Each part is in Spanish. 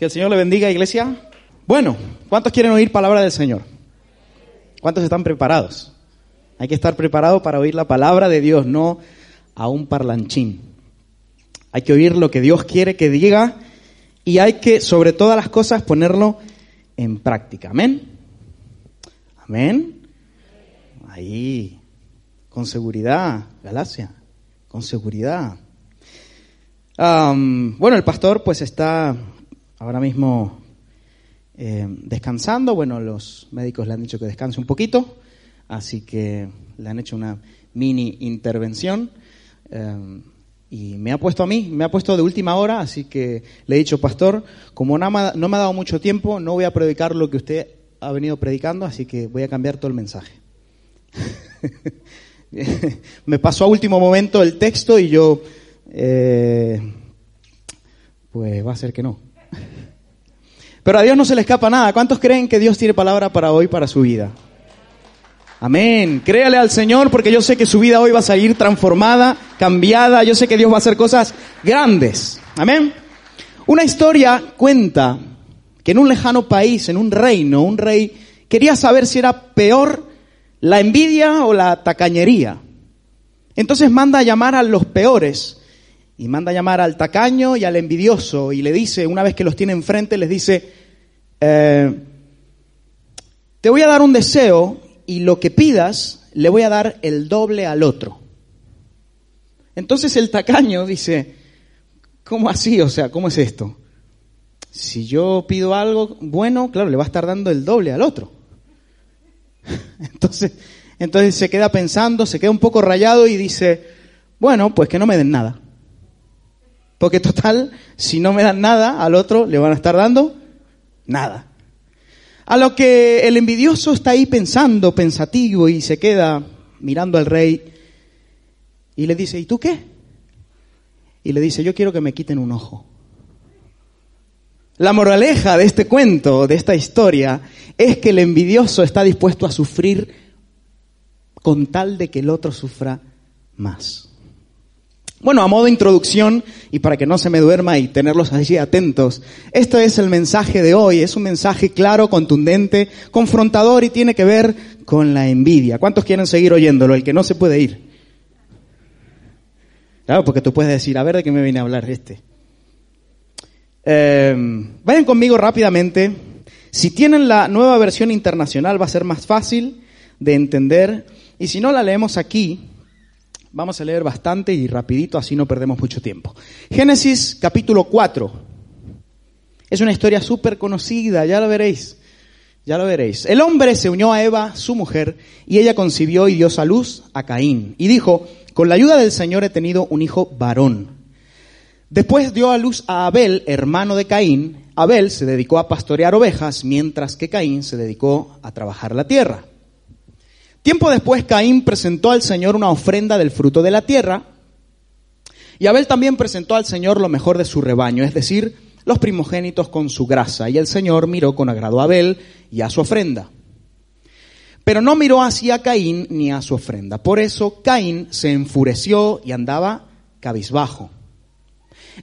Que el Señor le bendiga, iglesia. Bueno, ¿cuántos quieren oír palabra del Señor? ¿Cuántos están preparados? Hay que estar preparado para oír la palabra de Dios, no a un parlanchín. Hay que oír lo que Dios quiere que diga y hay que, sobre todas las cosas, ponerlo en práctica. Amén. Amén. Ahí, con seguridad, Galacia, con seguridad. Bueno, el pastor pues está ahora mismo eh, descansando. Bueno, los médicos le han dicho que descanse un poquito, así que le han hecho una mini intervención. eh, y me ha puesto a mí, me ha puesto de última hora, así que le he dicho, pastor, como no me, ha- dado mucho tiempo, no voy a predicar lo que usted ha venido predicando, así que voy a cambiar todo el mensaje. me pasó a último momento el texto y yo, eh, pues va a ser que no. Pero a Dios no se le escapa nada. ¿Cuántos creen que Dios tiene palabra para hoy, para su vida? Amén. Créale al Señor porque yo sé que su vida hoy va a salir transformada, cambiada. Yo sé que Dios va a hacer cosas grandes. Amén. Una historia cuenta que en un lejano país, en un reino, un rey quería saber si era peor la envidia o la tacañería. Entonces manda a llamar a los peores y manda llamar al tacaño y al envidioso y le dice, una vez que los tiene enfrente, les dice, eh, te voy a dar un deseo y lo que pidas le voy a dar el doble al otro. Entonces el tacaño dice, ¿cómo así? O sea, ¿cómo es esto? Si yo pido algo bueno, claro, le va a estar dando el doble al otro. Entonces, entonces se queda pensando, se queda un poco rayado y dice, bueno, pues que no me den nada. Porque total, si no me dan nada, al otro le van a estar dando nada. A lo que el envidioso está ahí pensando, pensativo, y se queda mirando al rey y le dice, ¿y tú qué? Y le dice, yo quiero que me quiten un ojo. La moraleja de este cuento, de esta historia, es que el envidioso está dispuesto a sufrir con tal de que el otro sufra más. Bueno, a modo de introducción y para que no se me duerma y tenerlos allí atentos, esto es el mensaje de hoy. Es un mensaje claro, contundente, confrontador y tiene que ver con la envidia. ¿Cuántos quieren seguir oyéndolo? El que no se puede ir. Claro, porque tú puedes decir, a ver de qué me viene a hablar este. Eh, vayan conmigo rápidamente. Si tienen la nueva versión internacional va a ser más fácil de entender. Y si no la leemos aquí, Vamos a leer bastante y rapidito, así no perdemos mucho tiempo. Génesis capítulo 4. Es una historia súper conocida, ya lo veréis. Ya lo veréis. El hombre se unió a Eva, su mujer, y ella concibió y dio a luz a Caín. Y dijo, con la ayuda del Señor he tenido un hijo varón. Después dio a luz a Abel, hermano de Caín. Abel se dedicó a pastorear ovejas, mientras que Caín se dedicó a trabajar la tierra. Tiempo después Caín presentó al Señor una ofrenda del fruto de la tierra y Abel también presentó al Señor lo mejor de su rebaño, es decir, los primogénitos con su grasa. Y el Señor miró con agrado a Abel y a su ofrenda. Pero no miró así a Caín ni a su ofrenda. Por eso Caín se enfureció y andaba cabizbajo.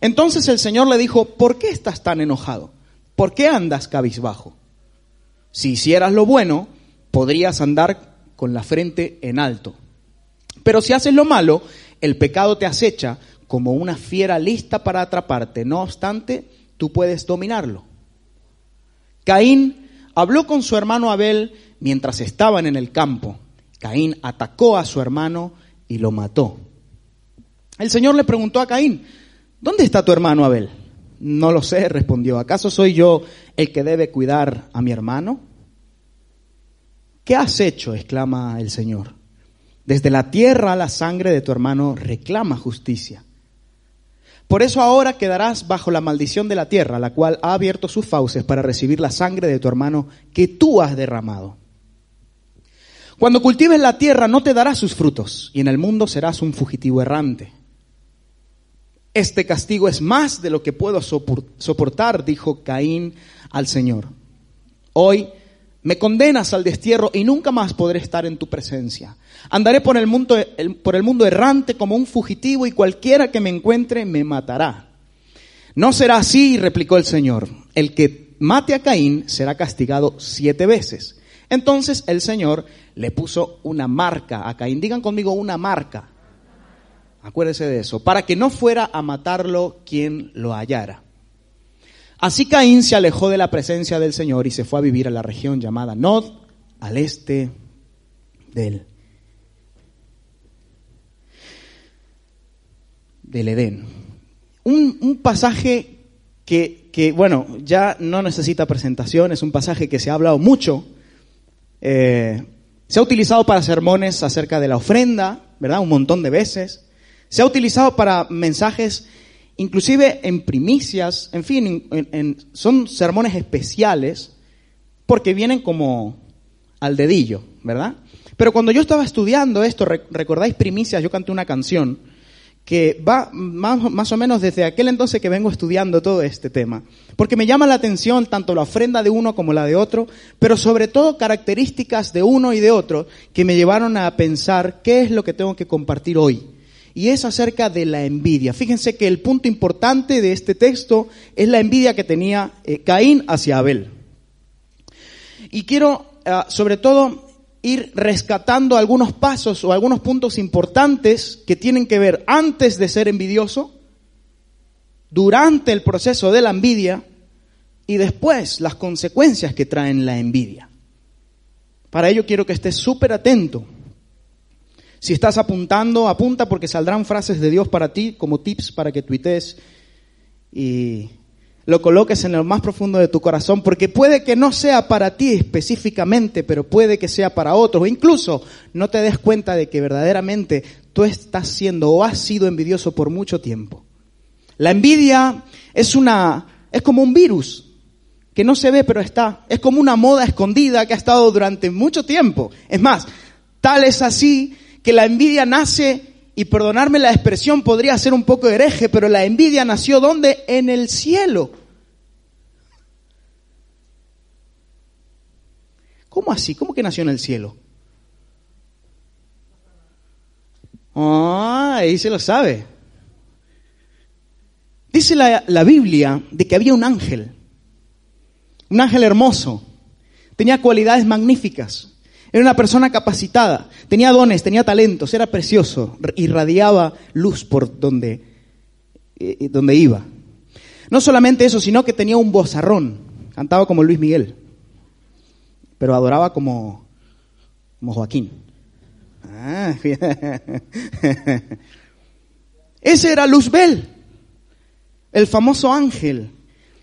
Entonces el Señor le dijo, ¿por qué estás tan enojado? ¿Por qué andas cabizbajo? Si hicieras lo bueno, podrías andar con la frente en alto. Pero si haces lo malo, el pecado te acecha como una fiera lista para atraparte. No obstante, tú puedes dominarlo. Caín habló con su hermano Abel mientras estaban en el campo. Caín atacó a su hermano y lo mató. El Señor le preguntó a Caín, ¿dónde está tu hermano Abel? No lo sé, respondió. ¿Acaso soy yo el que debe cuidar a mi hermano? ¿Qué has hecho? exclama el Señor. Desde la tierra la sangre de tu hermano reclama justicia. Por eso ahora quedarás bajo la maldición de la tierra, la cual ha abierto sus fauces para recibir la sangre de tu hermano que tú has derramado. Cuando cultives la tierra no te dará sus frutos, y en el mundo serás un fugitivo errante. Este castigo es más de lo que puedo soportar, dijo Caín al Señor. Hoy me condenas al destierro y nunca más podré estar en tu presencia. Andaré por el mundo, por el mundo errante como un fugitivo y cualquiera que me encuentre me matará. No será así, replicó el Señor. El que mate a Caín será castigado siete veces. Entonces el Señor le puso una marca a Caín. Digan conmigo una marca. Acuérdese de eso. Para que no fuera a matarlo quien lo hallara. Así Caín se alejó de la presencia del Señor y se fue a vivir a la región llamada Nod, al este del, del Edén. Un, pasaje que, que, bueno, ya no necesita presentación, es un pasaje que se ha hablado mucho, eh, se ha utilizado para sermones acerca de la ofrenda, ¿verdad? Un montón de veces. Se ha utilizado para mensajes inclusive en primicias, en fin, son sermones especiales porque vienen como al dedillo, ¿verdad? Pero cuando yo estaba estudiando esto, recordáis primicias, yo canté una canción que va más, más, o menos desde aquel entonces que vengo estudiando todo este tema. Porque me llama la atención tanto la ofrenda de uno como la de otro, pero sobre todo características de uno y de otro que me llevaron a pensar qué es lo que tengo que compartir hoy y es acerca de la envidia. Fíjense que el punto importante de este texto es la envidia que tenía eh, Caín hacia Abel. Y quiero, eh, sobre todo, ir rescatando algunos pasos o algunos puntos importantes que tienen que ver antes de ser envidioso, durante el proceso de la envidia y después las consecuencias que traen la envidia. Para ello quiero que estés súper atento si estás apuntando, apunta porque saldrán frases de Dios para ti como tips para que tuites y lo coloques en lo más profundo de tu corazón, porque puede que no sea para ti específicamente, pero puede que sea para otros, o incluso no te des cuenta de que verdaderamente tú estás siendo o has sido envidioso por mucho tiempo. La envidia es una, es como un virus que no se ve pero está, es como una moda escondida que ha estado durante mucho tiempo. Es más, tal es así que la envidia nace, y perdonarme la expresión podría ser un poco hereje, pero la envidia nació ¿dónde? En el cielo. ¿Cómo así? ¿Cómo que nació en el cielo? Ah, ahí se lo sabe. Dice la, la, Biblia de que había un ángel, un ángel hermoso, tenía cualidades magníficas. Era una persona capacitada, tenía dones, tenía talentos, era precioso, irradiaba luz por donde, eh, eh, donde iba. No solamente eso, sino que tenía un bozarrón, cantaba como Luis Miguel, pero adoraba como, como Joaquín. Ah, Ese era Luzbel, el famoso ángel,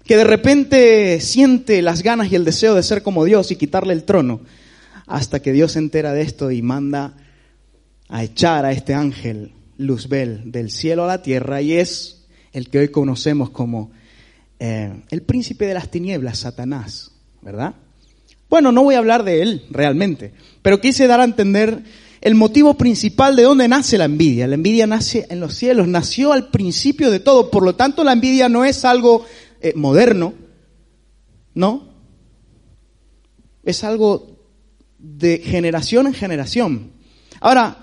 que de repente siente las ganas y el deseo de ser como Dios y quitarle el trono hasta que Dios se entera de esto y manda a echar a este ángel Luzbel del cielo a la tierra y es el que hoy conocemos como eh, el príncipe de las tinieblas, Satanás, ¿verdad? Bueno, no voy a hablar de él realmente, pero quise dar a entender el motivo principal de dónde nace la envidia. La envidia nace en los cielos, nació al principio de todo, por lo tanto la envidia no es algo eh, moderno, ¿no? Es algo de generación en generación. Ahora,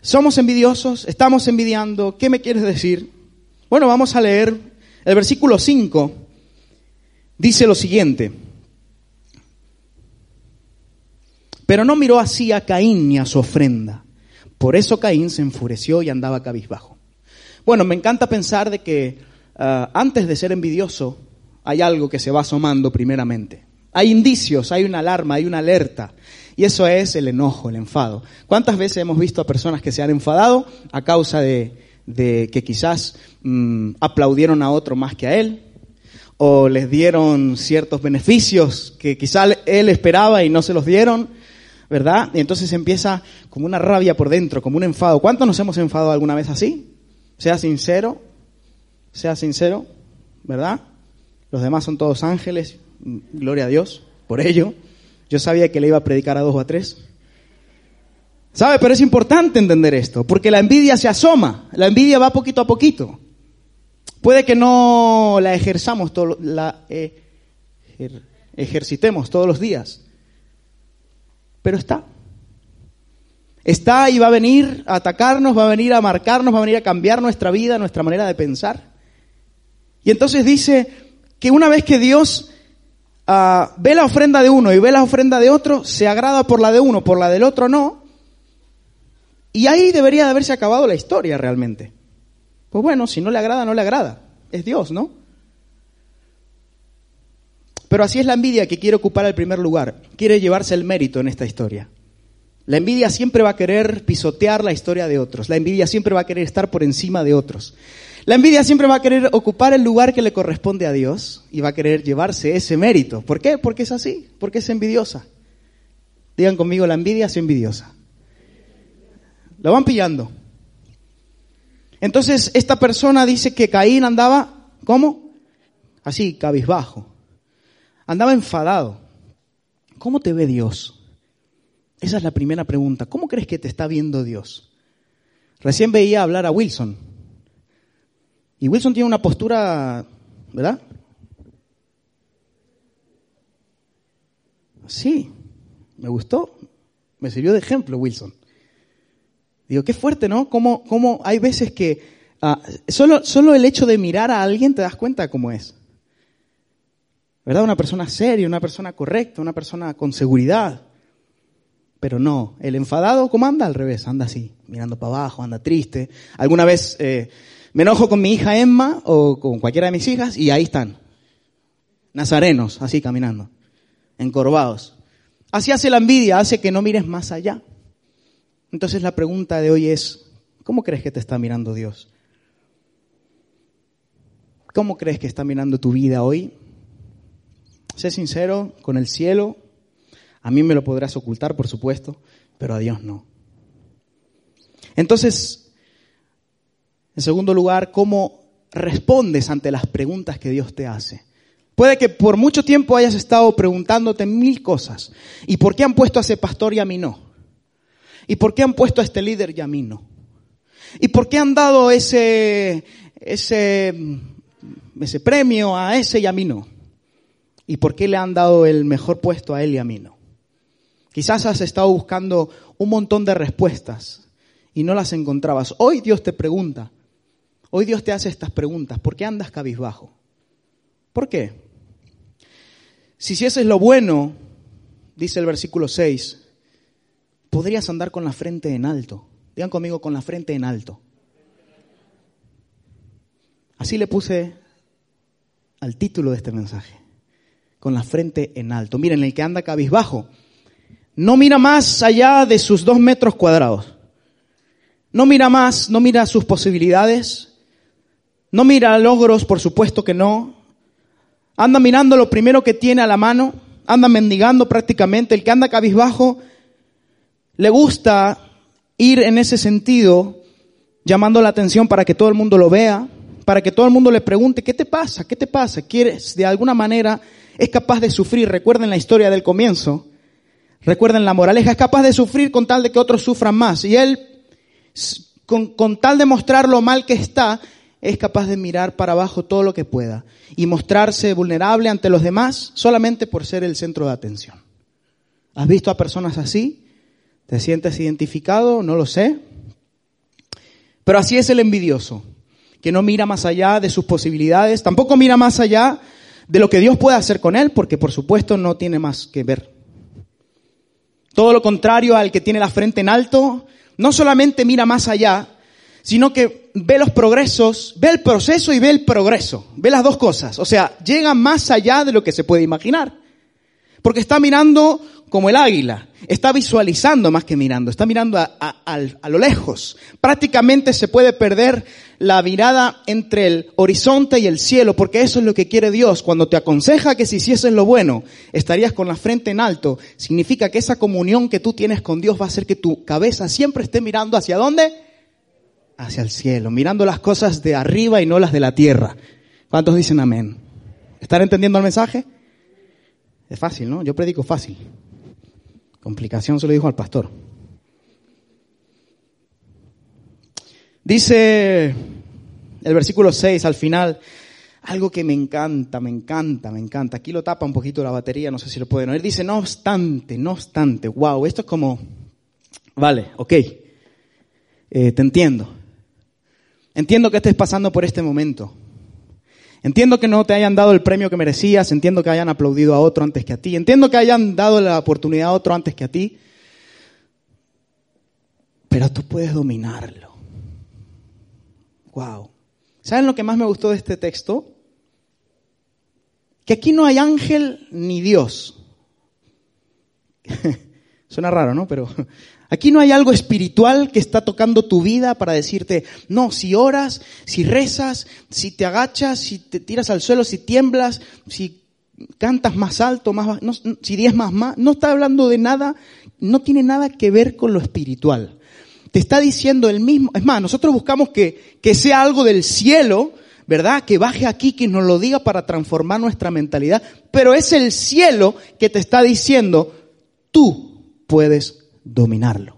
somos envidiosos, estamos envidiando, ¿qué me quieres decir? Bueno, vamos a leer el versículo 5. Dice lo siguiente. Pero no miró así a Caín ni a su ofrenda. Por eso Caín se enfureció y andaba cabizbajo. Bueno, me encanta pensar de que ah, antes de ser envidioso hay algo que se va asomando primeramente. Hay indicios, hay una alarma, hay una alerta. Y eso es el enojo, el enfado. ¿Cuántas veces hemos visto a personas que se han enfadado a causa de, que quizás mm, aplaudieron a otro más que a él? O les dieron ciertos beneficios que quizás él esperaba y no se los dieron, ¿verdad? Y entonces empieza como una rabia por dentro, como un enfado. ¿Cuántos nos hemos enfadado alguna vez así? Sea sincero. Sea sincero, ¿verdad? Los demás son todos ángeles, gloria a Dios por ello. Yo sabía que le iba a predicar a dos o a tres. ¿Sabe? Pero es importante entender esto, porque la envidia se asoma, la envidia va poquito a poquito. Puede que no la ejerzamos, todo, la ejercitemos todos los días, pero está. Está y va a venir a atacarnos, va a venir a marcarnos, va a venir a cambiar nuestra vida, nuestra manera de pensar. Y entonces dice que una vez que Dios uh, ve la ofrenda de uno y ve la ofrenda de otro, se agrada por la de uno, por la del otro no, y ahí debería de haberse acabado la historia realmente. Pues bueno, si no le agrada, no le agrada. Es Dios, ¿no? Pero así es la envidia que quiere ocupar el primer lugar, quiere llevarse el mérito en esta historia. La envidia siempre va a querer pisotear la historia de otros, la envidia siempre va a querer estar por encima de otros. La envidia siempre va a querer ocupar el lugar que le corresponde a Dios y va a querer llevarse ese mérito. ¿Por qué? Porque es así, porque es envidiosa. Digan conmigo, la envidia es envidiosa. Lo van pillando. Entonces, esta persona dice que Caín andaba, ¿cómo? Así, cabizbajo. Andaba enfadado. ¿Cómo te ve Dios? Esa es la primera pregunta. ¿Cómo crees que te está viendo Dios? Recién veía hablar a Wilson. Y Wilson tiene una postura, ¿verdad? Sí, me gustó. Me sirvió de ejemplo Wilson. Digo, qué fuerte, ¿no? Cómo, hay veces que ah, solo, solo el hecho de mirar a alguien te das cuenta cómo es. ¿Verdad? Una persona seria, una persona correcta, una persona con seguridad. Pero no, el enfadado, ¿cómo anda? Al revés, anda así, mirando para abajo, anda triste. Alguna vez eh, me enojo con mi hija Emma o con cualquiera de mis hijas y ahí están. Nazarenos, así caminando, encorvados. Así hace la envidia, hace que no mires más allá. Entonces la pregunta de hoy es, ¿cómo crees que te está mirando Dios? ¿Cómo crees que está mirando tu vida hoy? Sé sincero con el cielo. A mí me lo podrás ocultar, por supuesto, pero a Dios no. Entonces, en segundo lugar, ¿cómo respondes ante las preguntas que Dios te hace? Puede que por mucho tiempo hayas estado preguntándote mil cosas. ¿Y por qué han puesto a ese pastor y a mí no? ¿Y por qué han puesto a este líder y a mí no? ¿Y por qué han dado ese, ese, ese premio a ese y a mí no? ¿Y por qué le han dado el mejor puesto a él y a mí no? Quizás has estado buscando un montón de respuestas y no las encontrabas. Hoy Dios te pregunta, hoy Dios te hace estas preguntas. ¿Por qué andas cabizbajo? ¿Por qué? Si hicieses lo bueno, dice el versículo 6, podrías andar con la frente en alto. Digan conmigo, con la frente en alto. Así le puse al título de este mensaje. Con la frente en alto. Miren, el que anda cabizbajo no mira más allá de sus dos metros cuadrados. No mira más, no mira sus posibilidades. No mira logros, por supuesto que no. Anda mirando lo primero que tiene a la mano. Anda mendigando prácticamente. El que anda cabizbajo le gusta ir en ese sentido, llamando la atención para que todo el mundo lo vea, para que todo el mundo le pregunte, ¿qué te pasa? ¿Qué te pasa? ¿Quieres de alguna manera? Es capaz de sufrir, recuerden la historia del comienzo, recuerden la moraleja, es capaz de sufrir con tal de que otros sufran más. Y él, con, con tal de mostrar lo mal que está, es capaz de mirar para abajo todo lo que pueda y mostrarse vulnerable ante los demás solamente por ser el centro de atención. ¿Has visto a personas así? ¿Te sientes identificado? No lo sé. Pero así es el envidioso, que no mira más allá de sus posibilidades, tampoco mira más allá de lo que Dios puede hacer con él, porque por supuesto no tiene más que ver. Todo lo contrario al que tiene la frente en alto, no solamente mira más allá, sino que ve los progresos, ve el proceso y ve el progreso, ve las dos cosas, o sea, llega más allá de lo que se puede imaginar, porque está mirando como el águila. Está visualizando más que mirando, está mirando a, lo lejos. Prácticamente se puede perder la mirada entre el horizonte y el cielo, porque eso es lo que quiere Dios. Cuando te aconseja que si hicieses lo bueno, estarías con la frente en alto, significa que esa comunión que tú tienes con Dios va a hacer que tu cabeza siempre esté mirando hacia dónde? Hacia el cielo, mirando las cosas de arriba y no las de la tierra. ¿Cuántos dicen amén? ¿Están entendiendo el mensaje? Es fácil, ¿no? Yo predico fácil. Complicación se lo dijo al pastor. Dice el versículo 6 al final, algo que me encanta, me encanta, me encanta. Aquí lo tapa un poquito la batería, no sé si lo pueden oír. Dice, no obstante, no obstante, wow, esto es como, vale, ok, eh, te entiendo. Entiendo que estés pasando por este momento. Entiendo que no te hayan dado el premio que merecías, entiendo que hayan aplaudido a otro antes que a ti, entiendo que hayan dado la oportunidad a otro antes que a ti, pero tú puedes dominarlo. Wow. ¿Saben lo que más me gustó de este texto? Que aquí no hay ángel ni Dios. Suena raro, ¿no? Pero aquí no hay algo espiritual que está tocando tu vida para decirte, no, si oras, si rezas, si te agachas, si te tiras al suelo, si tiemblas, si cantas más alto, más, si diezmas más, no está hablando de nada, no tiene nada que ver con lo espiritual. Te está diciendo el mismo, es más, nosotros buscamos que, que sea algo del cielo, ¿verdad? Que baje aquí, que nos lo diga para transformar nuestra mentalidad, pero es el cielo que te está diciendo, tú puedes dominarlo.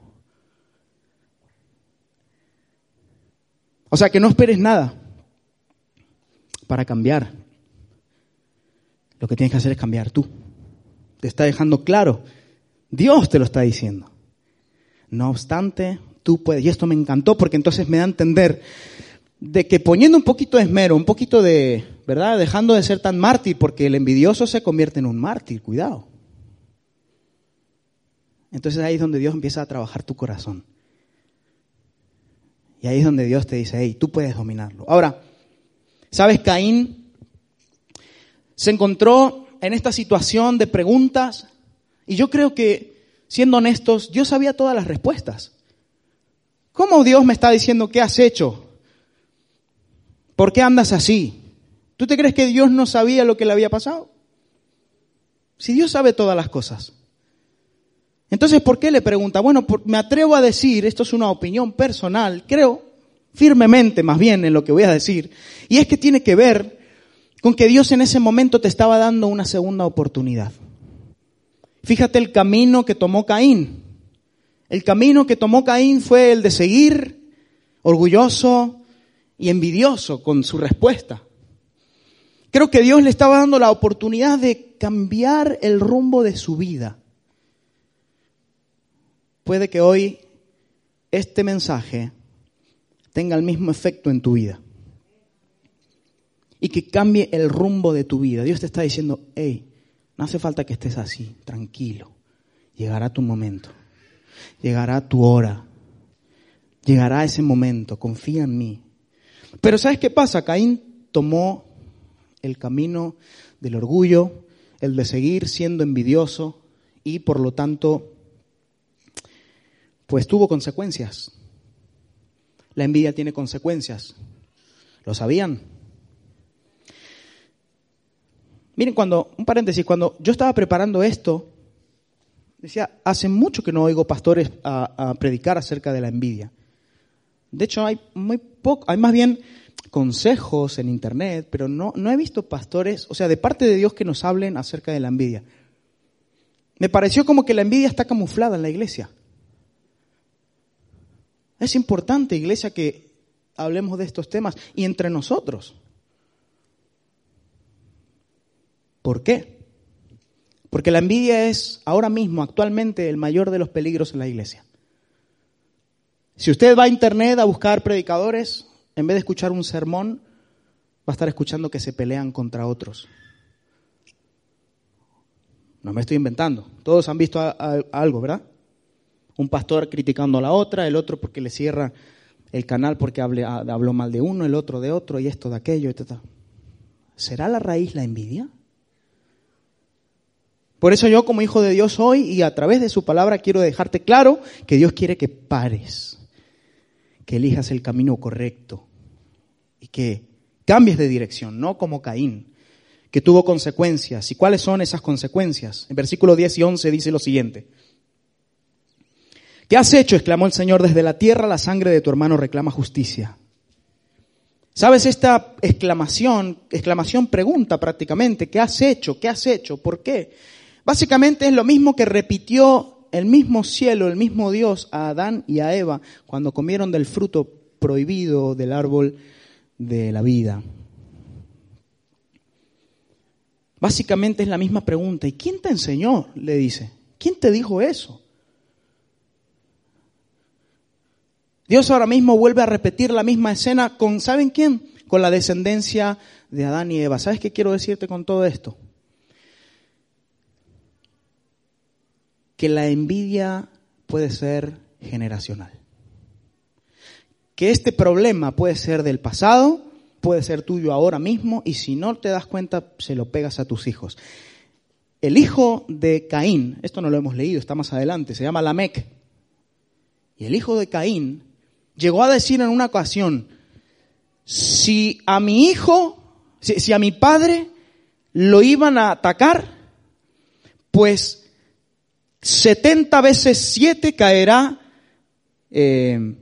O sea, que no esperes nada para cambiar. Lo que tienes que hacer es cambiar tú. Te está dejando claro. Dios te lo está diciendo. No obstante, tú puedes. Y esto me encantó porque entonces me da a entender de que poniendo un poquito de esmero, un poquito de, ¿verdad? Dejando de ser tan mártir, porque el envidioso se convierte en un mártir, cuidado. Entonces ahí es donde Dios empieza a trabajar tu corazón. Y ahí es donde Dios te dice, hey, tú puedes dominarlo. Ahora, ¿sabes? Caín se encontró en esta situación de preguntas y yo creo que, siendo honestos, Dios sabía todas las respuestas. ¿Cómo Dios me está diciendo qué has hecho? ¿Por qué andas así? ¿Tú te crees que Dios no sabía lo que le había pasado? Si Dios sabe todas las cosas. Entonces, ¿por qué le pregunta? Bueno, me atrevo a decir, esto es una opinión personal, creo firmemente más bien en lo que voy a decir, y es que tiene que ver con que Dios en ese momento te estaba dando una segunda oportunidad. Fíjate el camino que tomó Caín. El camino que tomó Caín fue el de seguir orgulloso y envidioso con su respuesta. Creo que Dios le estaba dando la oportunidad de cambiar el rumbo de su vida. Puede que hoy este mensaje tenga el mismo efecto en tu vida y que cambie el rumbo de tu vida. Dios te está diciendo, hey, no hace falta que estés así, tranquilo. Llegará tu momento. Llegará tu hora. Llegará ese momento. Confía en mí. Pero ¿sabes qué pasa? Caín tomó el camino del orgullo, el de seguir siendo envidioso y por lo tanto, pues tuvo consecuencias. La envidia tiene consecuencias. ¿Lo sabían? Miren, cuando, un paréntesis, cuando yo estaba preparando esto, Decía, hace mucho que no oigo pastores a, predicar acerca de la envidia. De hecho, hay muy poco, hay más bien consejos en internet, pero no, no he visto pastores, o sea, de parte de Dios que nos hablen acerca de la envidia. Me pareció como que la envidia está camuflada en la iglesia. Es importante, iglesia, que hablemos de estos temas y entre nosotros. ¿Por qué? Porque la envidia es ahora mismo, actualmente, el mayor de los peligros en la iglesia. Si usted va a internet a buscar predicadores, en vez de escuchar un sermón, va a estar escuchando que se pelean contra otros. No me estoy inventando. Todos han visto algo, ¿verdad? Un pastor criticando a la otra, el otro porque le cierra el canal porque habló mal de uno, el otro de otro, y esto de aquello, etc. ¿Será la raíz la envidia? Por eso yo como hijo de Dios hoy y a través de su palabra quiero dejarte claro que Dios quiere que pares, que elijas el camino correcto y que cambies de dirección, no como Caín, que tuvo consecuencias. ¿Y cuáles son esas consecuencias? En versículo 10 y 11 dice lo siguiente. ¿Qué has hecho? exclamó el Señor. Desde la tierra la sangre de tu hermano reclama justicia. ¿Sabes? Esta exclamación, exclamación pregunta prácticamente, ¿qué has hecho? ¿Qué has hecho? ¿Por qué? Básicamente es lo mismo que repitió el mismo cielo, el mismo Dios a Adán y a Eva cuando comieron del fruto prohibido del árbol de la vida. Básicamente es la misma pregunta. ¿Y quién te enseñó? Le dice. ¿Quién te dijo eso? Dios ahora mismo vuelve a repetir la misma escena con, ¿saben quién? Con la descendencia de Adán y Eva. ¿Sabes qué quiero decirte con todo esto? Que la envidia puede ser generacional. Que este problema puede ser del pasado, puede ser tuyo ahora mismo, y si no te das cuenta, se lo pegas a tus hijos. El hijo de Caín, esto no lo hemos leído, está más adelante, se llama Lamec. Y el hijo de Caín llegó a decir en una ocasión, si a mi hijo, si, a mi padre lo iban a atacar, pues 70 veces 7 caerá, eh,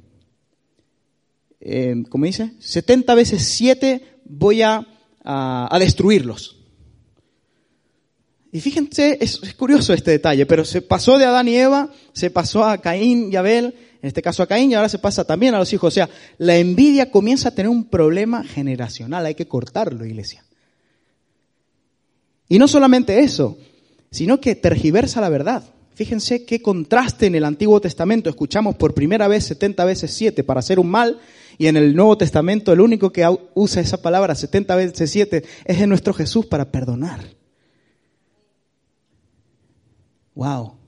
eh, ¿cómo dice? 70 veces 7 voy a, a, destruirlos. Y fíjense, es, es, curioso este detalle, pero se pasó de Adán y Eva, se pasó a Caín y Abel, en este caso a Caín, y ahora se pasa también a los hijos. O sea, la envidia comienza a tener un problema generacional, hay que cortarlo, iglesia. Y no solamente eso, sino que tergiversa la verdad. Fíjense qué contraste en el Antiguo Testamento. Escuchamos por primera vez 70 veces 7 para hacer un mal, y en el Nuevo Testamento el único que usa esa palabra 70 veces 7 es en nuestro Jesús para perdonar. Wow.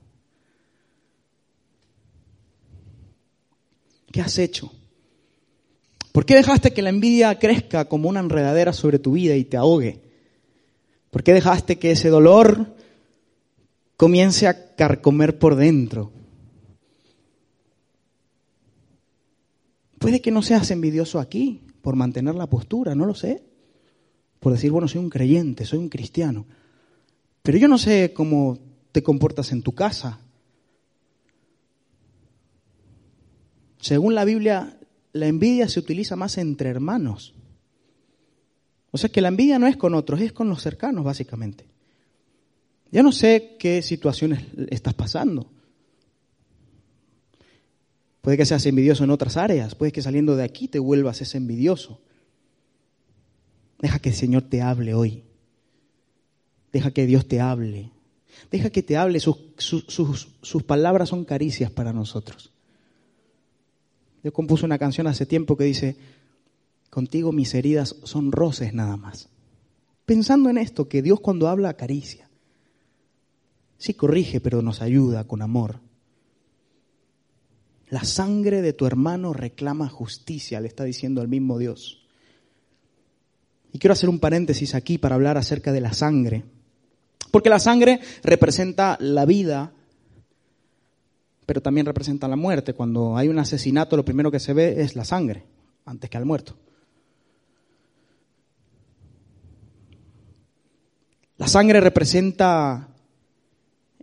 ¿Qué has hecho? ¿Por qué dejaste que la envidia crezca como una enredadera sobre tu vida y te ahogue? ¿Por qué dejaste que ese dolor comience a carcomer por dentro? Puede que no seas envidioso aquí por mantener la postura, no lo sé. Por decir, bueno, soy un creyente, soy un cristiano. Pero yo no sé cómo te comportas en tu casa, Según la Biblia, la envidia se utiliza más entre hermanos. O sea que la envidia no es con otros, es con los cercanos, básicamente. Yo no sé qué situaciones estás pasando. Puede que seas envidioso en otras áreas, puede que saliendo de aquí te vuelvas ese envidioso. Deja que el Señor te hable hoy. Deja que Dios te hable. Deja que te hable. Sus, sus, sus palabras son caricias para nosotros. Yo compuse una canción hace tiempo que dice, contigo mis heridas son roces nada más. Pensando en esto, que Dios cuando habla acaricia. Sí corrige, pero nos ayuda con amor. La sangre de tu hermano reclama justicia, le está diciendo el mismo Dios. Y quiero hacer un paréntesis aquí para hablar acerca de la sangre. Porque la sangre representa la vida pero también representa la muerte. Cuando hay un asesinato, lo primero que se ve es la sangre, antes que al muerto. La sangre representa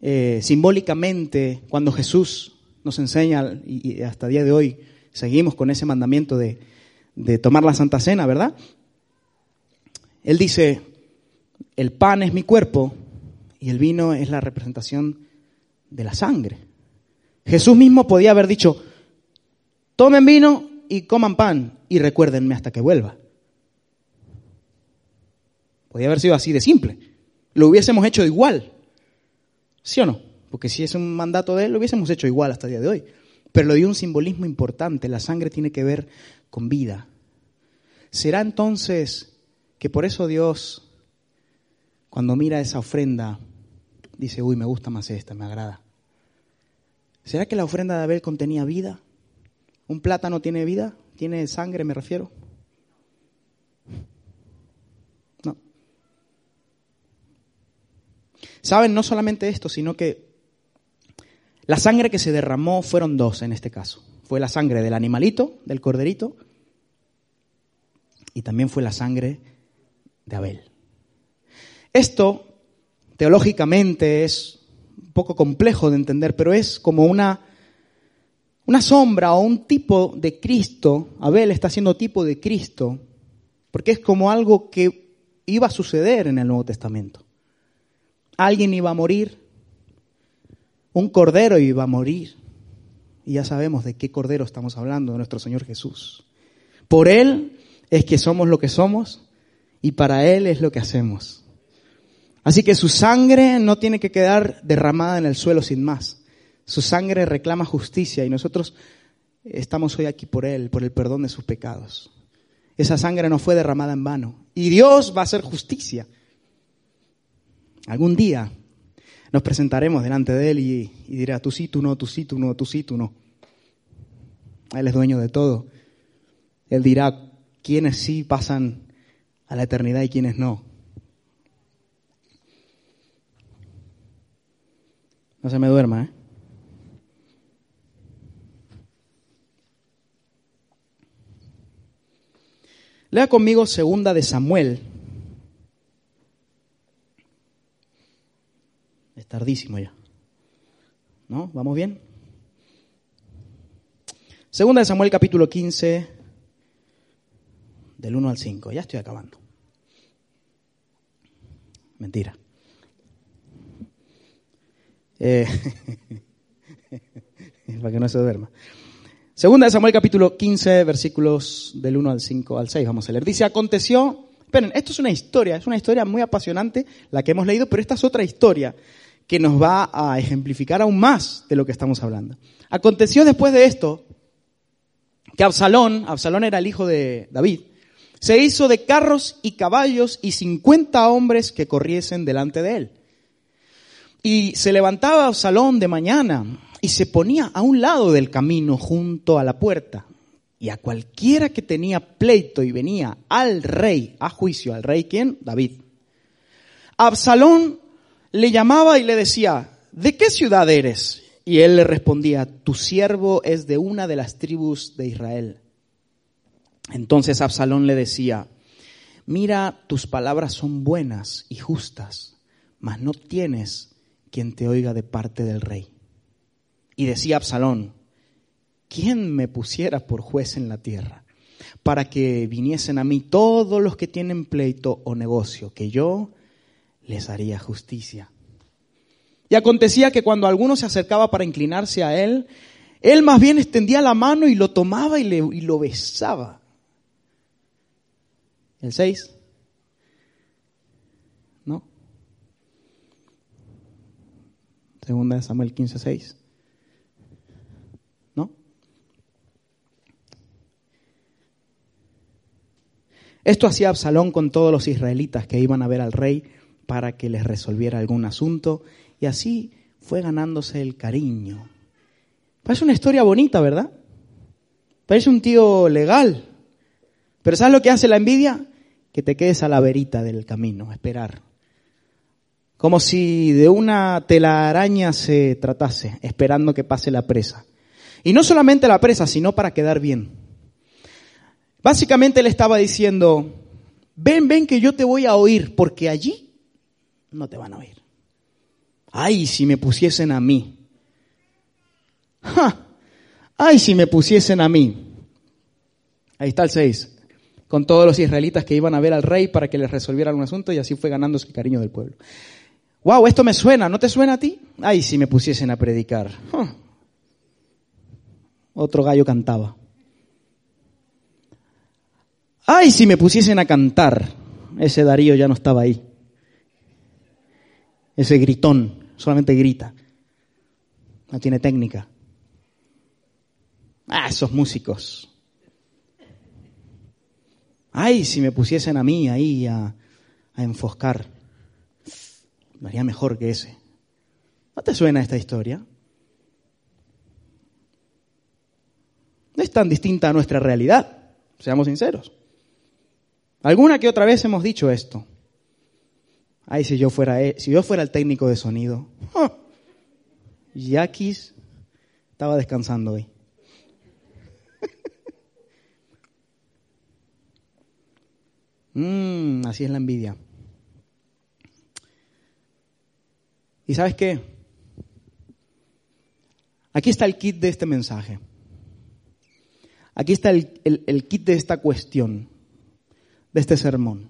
eh, simbólicamente cuando Jesús nos enseña, y, hasta el día de hoy seguimos con ese mandamiento de, de tomar la Santa Cena, ¿verdad? Él dice, el pan es mi cuerpo y el vino es la representación de la sangre. Jesús mismo podía haber dicho, tomen vino y coman pan y recuérdenme hasta que vuelva. Podía haber sido así de simple. Lo hubiésemos hecho igual. ¿Sí o no? Porque si es un mandato de él, lo hubiésemos hecho igual hasta el día de hoy. Pero le dio un simbolismo importante. La sangre tiene que ver con vida. ¿Será entonces que por eso Dios, cuando mira esa ofrenda, dice, uy, me gusta más esta, me agrada? ¿Será que la ofrenda de Abel contenía vida? ¿Un plátano tiene vida? ¿Tiene sangre, me refiero? No. Saben, no solamente esto, sino que la sangre que se derramó fueron dos en este caso. Fue la sangre del animalito, del corderito, y también fue la sangre de Abel. Esto, teológicamente, es poco complejo de entender, pero es como una una sombra o un tipo de Cristo, Abel está siendo tipo de Cristo, porque es como algo que iba a suceder en el Nuevo Testamento. Alguien iba a morir, un cordero iba a morir, y ya sabemos de qué cordero estamos hablando, de nuestro Señor Jesús. Por Él es que somos lo que somos y para Él es lo que hacemos. Así que su sangre no tiene que quedar derramada en el suelo sin más. Su sangre reclama justicia y nosotros estamos hoy aquí por Él, por el perdón de sus pecados. Esa sangre no fue derramada en vano. Y Dios va a hacer justicia. Algún día nos presentaremos delante de Él y, dirá, tú sí, tú no, tú sí, tú no, tú sí, tú no. Él es dueño de todo. Él dirá quiénes sí pasan a la eternidad y quiénes no. No se me duerma, ¿eh? Lea conmigo segunda de Samuel. Es tardísimo ya. ¿No? ¿Vamos bien? Segunda de Samuel capítulo 15, del 1 al 5. Ya estoy acabando. Mentira. Eh, para que no se duerma. Segunda de Samuel capítulo 15, versículos del 1 al 5 al 6, vamos a leer. Dice, aconteció, esperen, esto es una historia, es una historia muy apasionante la que hemos leído, pero esta es otra historia que nos va a ejemplificar aún más de lo que estamos hablando. Aconteció después de esto que Absalón, Absalón era el hijo de David, se hizo de carros y caballos y 50 hombres que corriesen delante de él. Y se levantaba Absalón de mañana y se ponía a un lado del camino junto a la puerta. Y a cualquiera que tenía pleito y venía al rey a juicio, al rey quién? David. Absalón le llamaba y le decía, ¿de qué ciudad eres? Y él le respondía, tu siervo es de una de las tribus de Israel. Entonces Absalón le decía, mira, tus palabras son buenas y justas, mas no tienes quien te oiga de parte del rey. Y decía Absalón, ¿quién me pusiera por juez en la tierra? Para que viniesen a mí todos los que tienen pleito o negocio, que yo les haría justicia. Y acontecía que cuando alguno se acercaba para inclinarse a él, él más bien extendía la mano y lo tomaba y, y lo besaba. El 6. Segunda de Samuel 15, 6. Esto hacía Absalón con todos los israelitas que iban a ver al rey para que les resolviera algún asunto y así fue ganándose el cariño. Parece una historia bonita, ¿verdad? Parece un tío legal. Pero ¿sabes lo que hace la envidia? Que te quedes a la verita del camino, esperar. Como si de una telaraña se tratase, esperando que pase la presa. Y no solamente la presa, sino para quedar bien. Básicamente le estaba diciendo, ven, ven que yo te voy a oír, porque allí no te van a oír. Ay, si me pusiesen a mí. Ay, si me pusiesen a mí. Ahí está el 6. Con todos los israelitas que iban a ver al rey para que les resolviera un asunto y así fue ganándose el cariño del pueblo. Wow, esto me suena, ¿no te suena a ti? Ay, si me pusiesen a predicar. Otro gallo cantaba. Ay, si me pusiesen a cantar. Ese Darío ya no estaba ahí. Ese gritón, solamente grita. No tiene técnica. Ah, esos músicos. Ay, si me pusiesen a mí ahí a, a enfoscar. Me mejor que ese. ¿No te suena esta historia? No es tan distinta a nuestra realidad, seamos sinceros. Alguna que otra vez hemos dicho esto. Ay, si yo fuera, e, si yo fuera el técnico de sonido. ¡Oh! Yaquis estaba descansando hoy. mm, así es la envidia. ¿Y sabes qué? Aquí está el kit de este mensaje. Aquí está el, el kit de esta cuestión, de este sermón.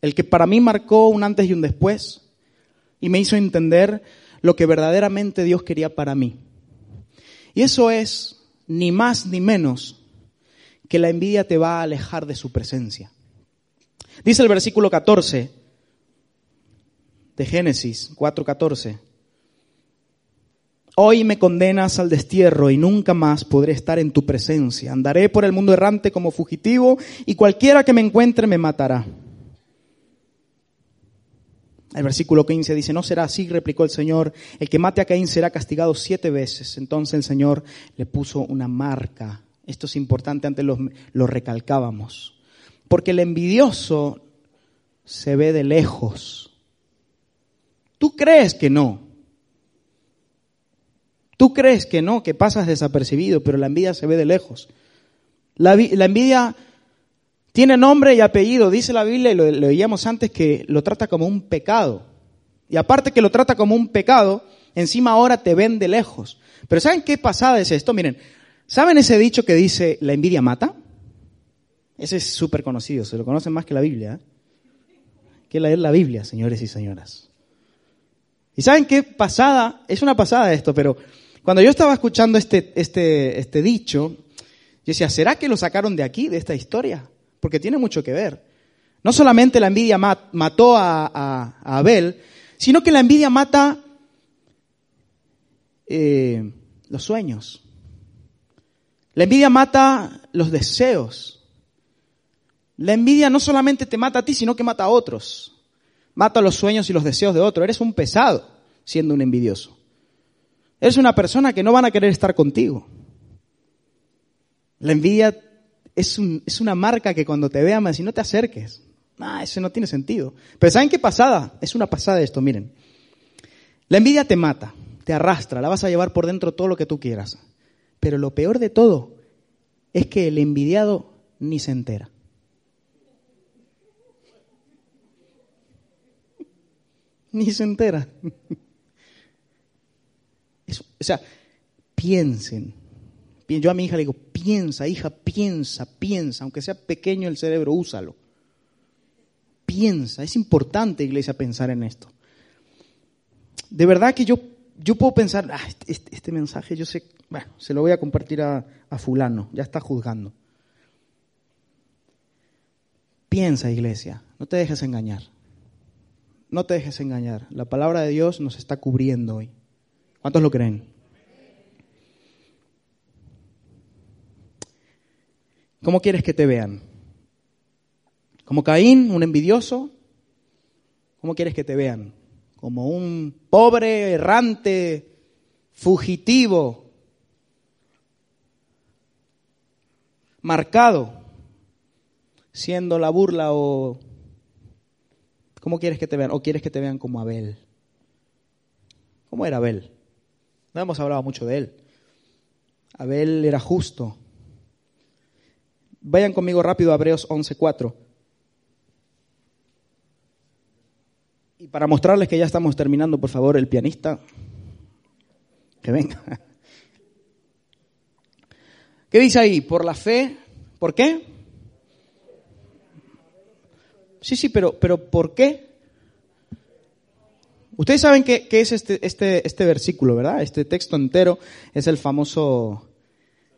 El que para mí marcó un antes y un después y me hizo entender lo que verdaderamente Dios quería para mí. Y eso es ni más ni menos que la envidia te va a alejar de su presencia. Dice el versículo 14 de Génesis 4:14. Hoy me condenas al destierro y nunca más podré estar en tu presencia. Andaré por el mundo errante como fugitivo y cualquiera que me encuentre me matará. El versículo 15 dice, no será así, replicó el Señor, el que mate a Caín será castigado siete veces. Entonces el Señor le puso una marca. Esto es importante, antes lo, lo recalcábamos. Porque el envidioso se ve de lejos. Tú crees que no, Tú crees que no, que pasas desapercibido, pero la envidia se ve de lejos. La, envidia tiene nombre y apellido, dice la Biblia, y lo leíamos antes, que lo trata como un pecado. Y aparte que lo trata como un pecado, encima ahora te ven de lejos. Pero ¿saben qué pasada es esto? Miren, ¿saben ese dicho que dice la envidia mata? Ese es súper conocido, se lo conocen más que la Biblia. ¿eh? Que leer la Biblia, señores y señoras. ¿Y saben qué pasada? Es una pasada esto, pero cuando yo estaba escuchando este, este, este dicho, yo decía, ¿será que lo sacaron de aquí, de esta historia? Porque tiene mucho que ver. No solamente la envidia mató a, Abel, sino que la envidia mata eh, los sueños. La envidia mata los deseos. La envidia no solamente te mata a ti, sino que mata a otros. Mata los sueños y los deseos de otros. Eres un pesado siendo un envidioso. Eres una persona que no van a querer estar contigo. La envidia es, una marca que cuando te vean me no te acerques. Ah, eso no tiene sentido. Pero ¿saben qué pasada? Es una pasada esto, miren. La envidia te mata, te arrastra, la vas a llevar por dentro todo lo que tú quieras. Pero lo peor de todo es que el envidiado ni se entera. Ni se entera. O sea, piensen. Yo a mi hija le digo, piensa, hija, piensa, piensa, aunque sea pequeño el cerebro, úsalo. Piensa, es importante, iglesia, pensar en esto. De verdad que yo, yo puedo pensar, ah, este, este, este mensaje yo sé, bueno, se lo voy a compartir a, a fulano, ya está juzgando. Piensa, iglesia, no te dejes engañar. No te dejes engañar. La palabra de Dios nos está cubriendo hoy. ¿Cuántos lo creen? ¿Cómo quieres que te vean? ¿Como Caín, un envidioso? ¿Cómo quieres que te vean? ¿Como un pobre, errante, fugitivo, marcado, siendo la burla o... ¿Cómo quieres que te vean? ¿O quieres que te vean como Abel? ¿Cómo era Abel? No hemos hablado mucho de él. Abel era justo. Vayan conmigo rápido a Hebreos 11:4. Y para mostrarles que ya estamos terminando, por favor, el pianista, que venga. ¿Qué dice ahí? Por la fe. ¿Por qué? Sí, sí, pero, pero ¿por qué? Ustedes saben qué, es este, este, este, versículo, ¿verdad? Este texto entero es el famoso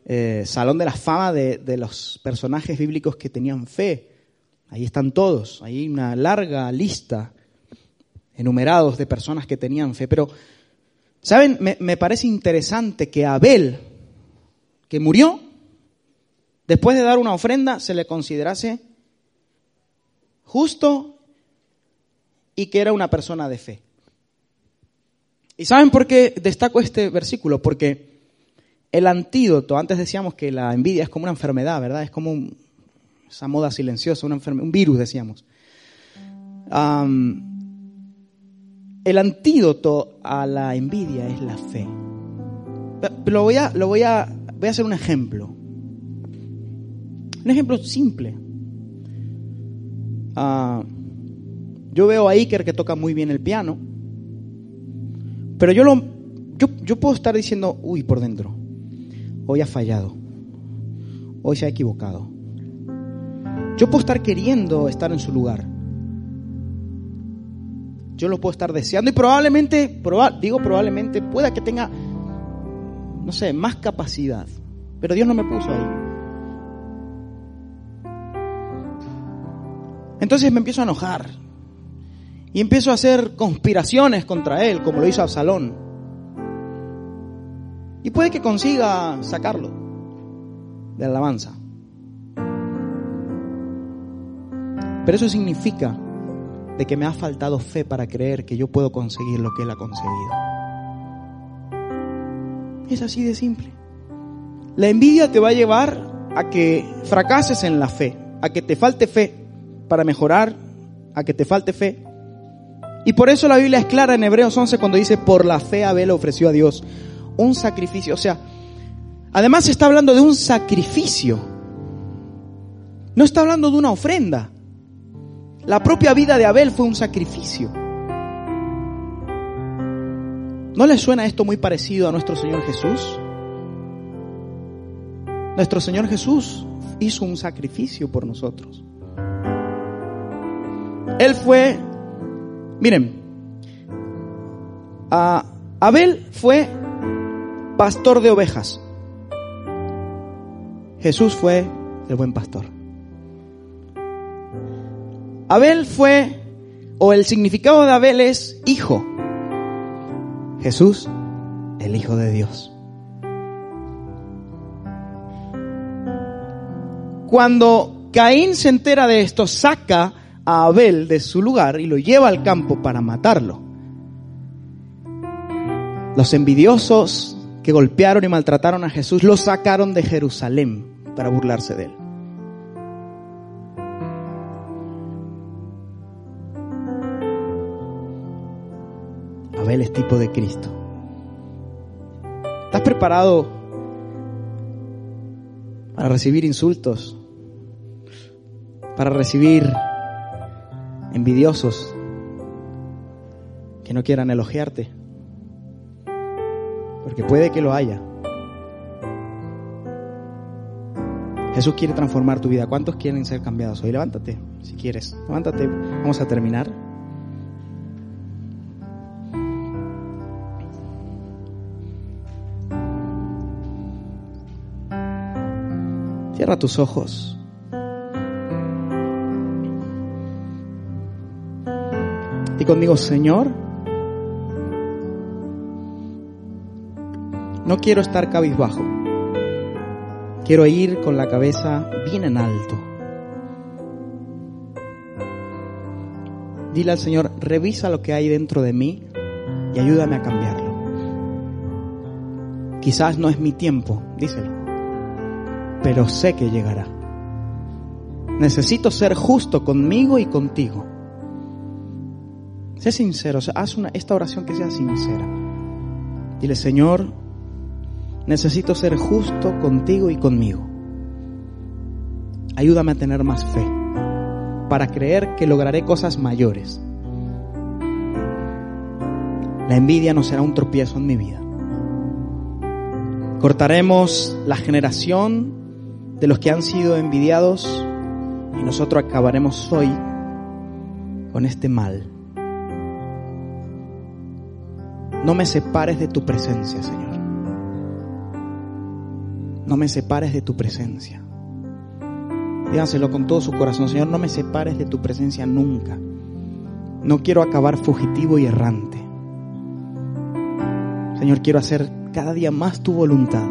eh, Salón de la Fama de, de, los personajes bíblicos que tenían fe. Ahí están todos, hay una larga lista enumerados de personas que tenían fe. Pero, ¿saben? Me, me parece interesante que Abel, que murió, después de dar una ofrenda, se le considerase justo y que era una persona de fe. ¿Y saben por qué destaco este versículo? Porque el antídoto, antes decíamos que la envidia es como una enfermedad, ¿verdad? Es como esa moda silenciosa, una un virus, decíamos. el antídoto a la envidia es la fe. Pero voy a, lo voy a, voy a hacer un ejemplo. Un ejemplo simple. Ah, yo veo a Iker que toca muy bien el piano. Pero yo, lo, yo, puedo estar diciendo, uy, por dentro, hoy ha fallado. hoy se ha equivocado. Yo puedo estar queriendo estar en su lugar. Yo lo puedo estar deseando y probablemente, digo probablemente, pueda que tenga, no sé, más capacidad. Pero Dios no me puso ahí. Entonces me empiezo a enojar. Y empiezo a hacer conspiraciones contra él, como lo hizo Absalón. Y puede que consiga sacarlo de alabanza. Pero eso significa de que me ha faltado fe para creer que yo puedo conseguir lo que Él ha conseguido. Es así de simple. La envidia te va a llevar a que fracases en la fe, a que te falte fe para mejorar, a que te falte fe. Y por eso la Biblia es clara en Hebreos 11 cuando dice, por la fe Abel ofreció a Dios un sacrificio. O sea, además se está hablando de un sacrificio. No está hablando de una ofrenda. La propia vida de Abel fue un sacrificio. ¿No le suena esto muy parecido a nuestro Señor Jesús? Nuestro Señor Jesús hizo un sacrificio por nosotros. Él fue, miren, Abel fue pastor de ovejas. Jesús fue el buen pastor. Abel fue, o el significado de Abel es hijo. Jesús, el Hijo de Dios. Cuando Caín se entera de esto, saca a Abel de su lugar y lo lleva al campo para matarlo. Los envidiosos que golpearon y maltrataron a Jesús lo sacaron de Jerusalén para burlarse de él. Abel es tipo de Cristo. ¿Estás preparado para recibir insultos, para recibir envidiosos que no quieran elogiarte, porque puede que lo haya. Jesús quiere transformar tu vida. ¿Cuántos quieren ser cambiados hoy? Levántate, si quieres. Levántate. Vamos a terminar. Cierra tus ojos. Conmigo, Señor, no quiero estar cabizbajo. Quiero ir con la cabeza bien en alto. Dile al Señor, revisa lo que hay dentro de mí y ayúdame a cambiarlo. Quizás no es mi tiempo, díselo pero sé que llegará. Necesito ser justo conmigo y contigo. Sé sincero, haz una, esta oración que sea sincera. Dile, Señor, necesito ser justo contigo y conmigo. Ayúdame a tener más fe para creer que lograré cosas mayores. La envidia no será un tropiezo en mi vida. Cortaremos la generación de los que han sido envidiados y nosotros acabaremos hoy con este mal. No me separes de tu presencia, Señor. No me separes de tu presencia. Díganselo con todo su corazón, Señor, no me separes de tu presencia nunca. No quiero acabar fugitivo y errante. Señor, quiero hacer cada día más tu voluntad.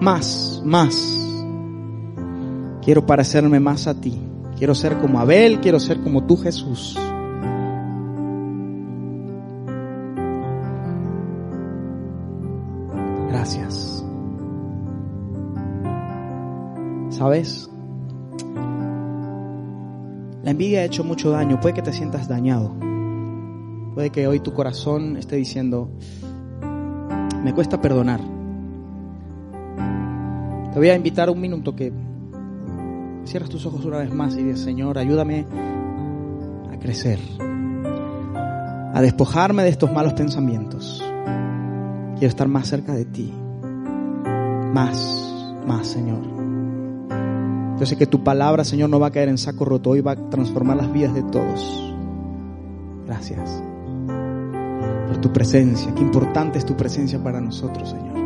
Más, más Quiero parecerme más a ti. Quiero ser como Abel, quiero ser como tú Jesús. ¿Sabes? La envidia ha hecho mucho daño. Puede que te sientas dañado. Puede que hoy tu corazón esté diciendo, me cuesta perdonar. Te voy a invitar un minuto que Cierras tus ojos una vez más y dices, Señor, ayúdame a crecer, a despojarme de estos malos pensamientos. Quiero estar más cerca de ti. Más, más, Señor. Yo sé que tu palabra, Señor, no va a caer en saco roto hoy, va a transformar las vidas de todos. Gracias por tu presencia. Qué importante es tu presencia para nosotros, Señor.